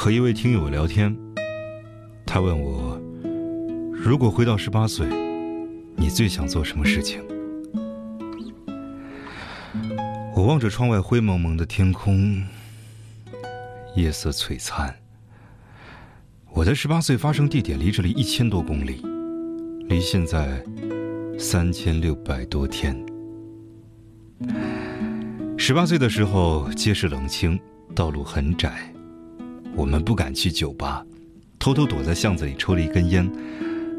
和一位听友聊天，他问我：“如果回到十八岁，你最想做什么事情？”我望着窗外灰蒙蒙的天空，夜色璀璨。我的十八岁发生地点离这里一千多公里，离现在三千六百多天。十八岁的时候，街市冷清，道路很窄，我们不敢去酒吧，偷偷躲在巷子里抽了一根烟。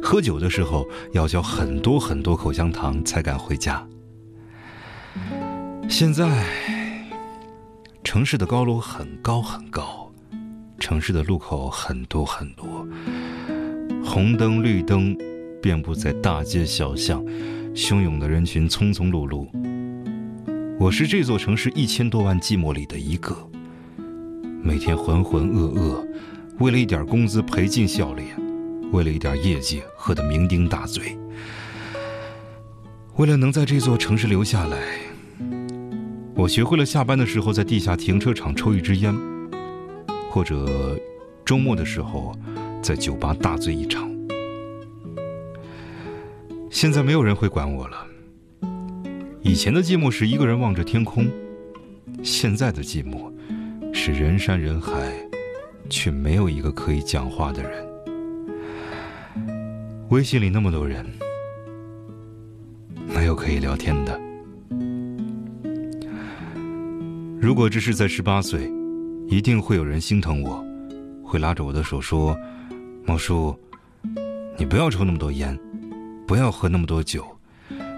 喝酒的时候要嚼很多很多口香糖才敢回家。现在，城市的高楼很高很高，城市的路口很多很多，红灯绿灯遍布在大街小巷，汹涌的人群匆匆碌碌。我是这座城市一千多万寂寞里的一个，每天浑浑噩噩，为了一点工资赔尽笑脸，为了一点业绩喝得酩酊大醉，为了能在这座城市留下来。我学会了下班的时候在地下停车场抽一支烟，或者周末的时候在酒吧大醉一场。现在没有人会管我了。以前的寂寞是一个人望着天空，现在的寂寞是人山人海，却没有一个可以讲话的人。微信里那么多人，没有可以聊天的。如果这是在十八岁，一定会有人心疼我，会拉着我的手说：“毛叔，你不要抽那么多烟，不要喝那么多酒，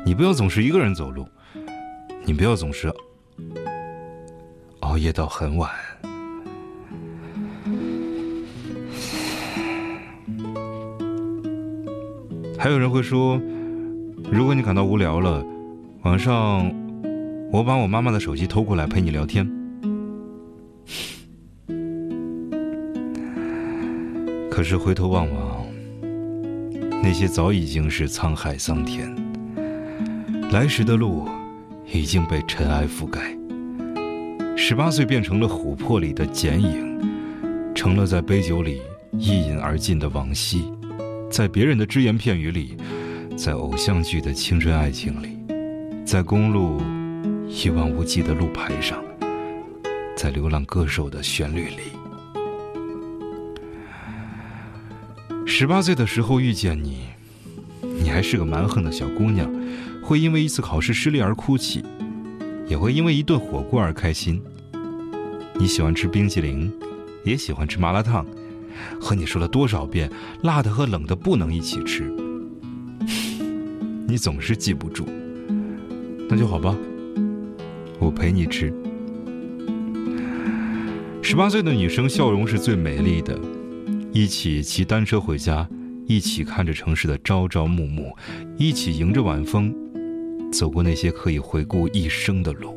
你不要总是一个人走路，你不要总是熬夜到很晚。”还有人会说：“如果你感到无聊了，晚上……”我把我妈妈的手机偷过来陪你聊天，可是回头望望，那些早已经是沧海桑田，来时的路已经被尘埃覆盖。十八岁变成了琥珀里的剪影，成了在杯酒里一饮而尽的往昔，在别人的只言片语里，在偶像剧的青春爱情里，在公路。一望无际的路牌上，在流浪歌手的旋律里。十八岁的时候遇见你，你还是个蛮横的小姑娘，会因为一次考试失利而哭泣，也会因为一顿火锅而开心。你喜欢吃冰淇淋，也喜欢吃麻辣烫，和你说了多少遍，辣的和冷的不能一起吃，你总是记不住。那就好吧。我陪你吃。十八岁的女生笑容是最美丽的，一起骑单车回家，一起看着城市的朝朝暮暮，一起迎着晚风，走过那些可以回顾一生的路。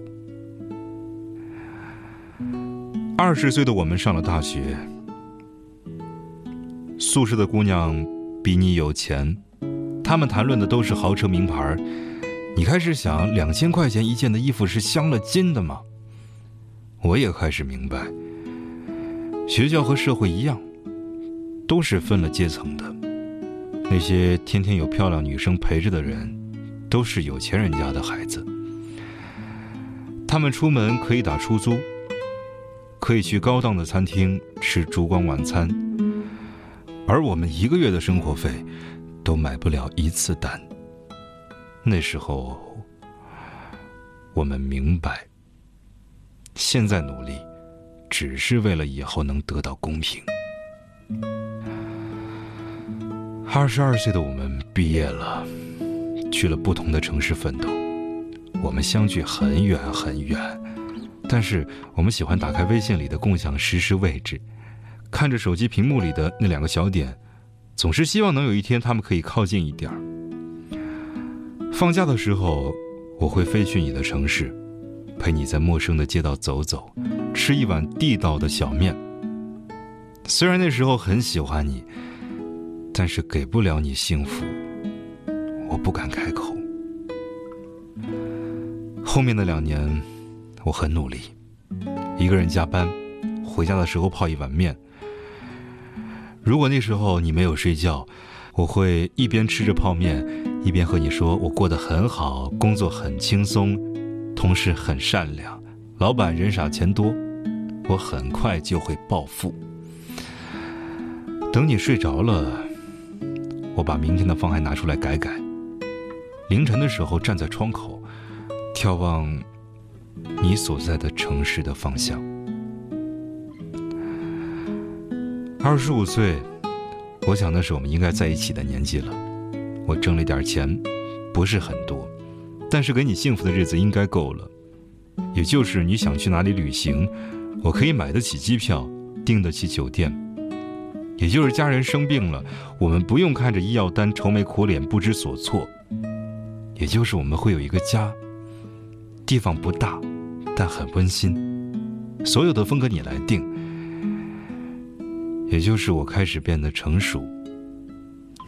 二十岁的我们上了大学，宿舍的姑娘比你有钱，她们谈论的都是豪车名牌。你开始想，两千块钱一件的衣服是镶了金的吗？我也开始明白，学校和社会一样，都是分了阶层的。那些天天有漂亮女生陪着的人，都是有钱人家的孩子。他们出门可以打出租，可以去高档的餐厅吃烛光晚餐，而我们一个月的生活费，都买不了一次单。那时候，我们明白，现在努力，只是为了以后能得到公平。二十二岁的我们毕业了，去了不同的城市奋斗。我们相距很远很远，但是我们喜欢打开微信里的共享实时位置，看着手机屏幕里的那两个小点，总是希望能有一天他们可以靠近一点儿。放假的时候，我会飞去你的城市，陪你在陌生的街道走走，吃一碗地道的小面。虽然那时候很喜欢你，但是给不了你幸福，我不敢开口。后面的两年，我很努力，一个人加班，回家的时候泡一碗面，如果那时候你没有睡觉，我会一边吃着泡面，一边和你说我过得很好，工作很轻松，同事很善良，老板人傻钱多，我很快就会暴富。等你睡着了，我把明天的方案拿出来改改。凌晨的时候站在窗口，眺望你所在的城市的方向。二十五岁，我想那是我们应该在一起的年纪了。我挣了点钱，不是很多，但是给你幸福的日子应该够了。也就是你想去哪里旅行，我可以买得起机票，订得起酒店。也就是家人生病了，我们不用看着医药单愁眉苦脸不知所措。也就是我们会有一个家，地方不大，但很温馨，所有的风格你来定。也就是我开始变得成熟，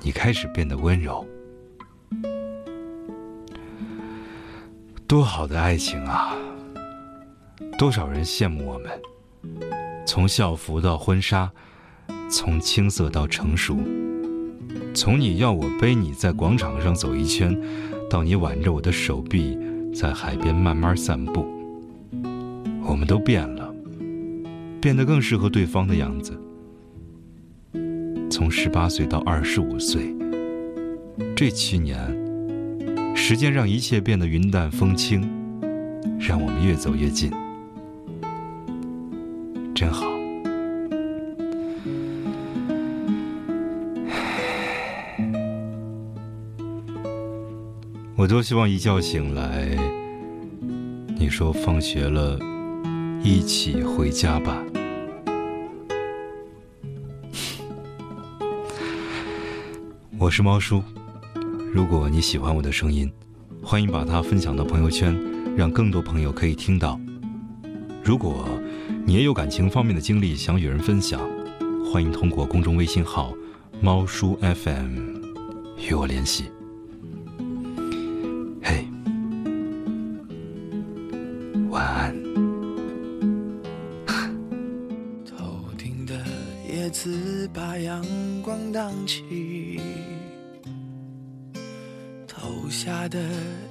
你开始变得温柔。多好的爱情啊！多少人羡慕我们，从校服到婚纱。从青涩到成熟，从你要我背你在广场上走一圈，到你挽着我的手臂在海边慢慢散步，我们都变了，变得更适合对方的样子。从十八岁到二十五岁，这七年，时间让一切变得云淡风轻，让我们越走越近，真好。我多希望一觉醒来，你说放学了，一起回家吧。我是猫叔，如果你喜欢我的声音，欢迎把它分享到朋友圈，让更多朋友可以听到。如果你也有感情方面的经历想与人分享，欢迎通过公众微信号“猫叔 FM” 与我联系。把阳光荡起，投下的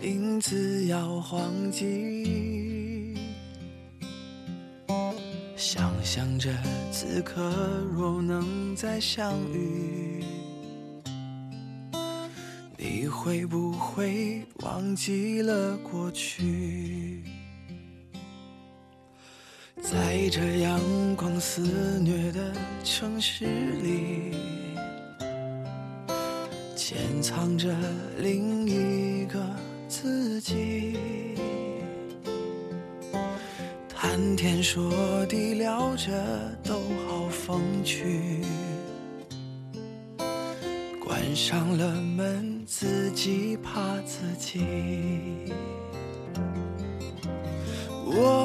影子摇晃起，想象着此刻若能再相遇，你会不会忘记了过去？在这阳光肆虐的城市里，潜藏着另一个自己。谈天说地聊着都好风趣，关上了门，自己怕自己。我。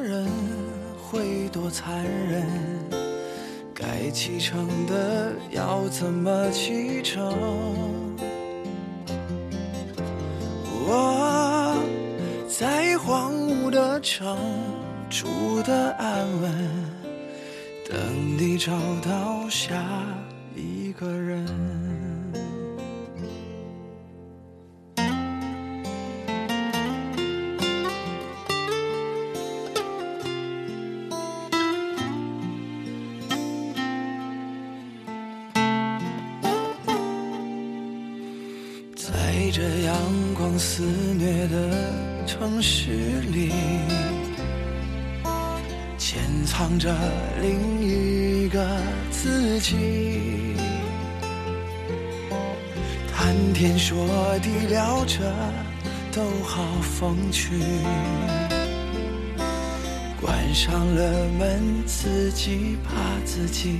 会多残忍，该启程的要怎么启程？我在荒芜的城住的安稳，等你找到下一个人。肆虐的城市里，潜藏着另一个自己。谈天说地聊着都好风趣，关上了门，自己怕自己。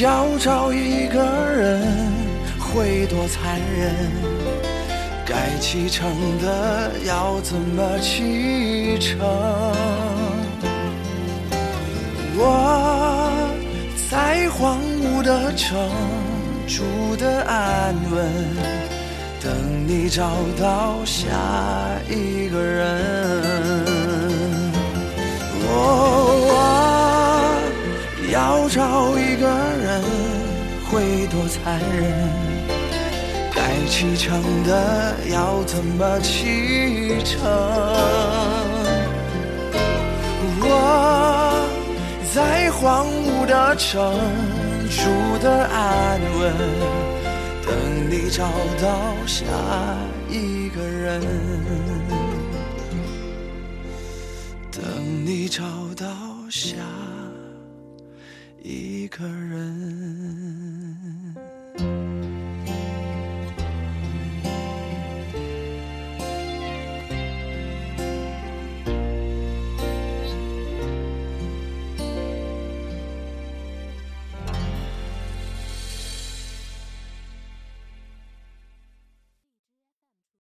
要找一个人，会多残忍？该启程的要怎么启程？我在荒芜的城住的安稳，等你找到下一个人。我要找一个人，会多残忍？该启程的要怎么启程？我在荒芜的城住的安稳，等你找到下一个人，等你找到下一个人。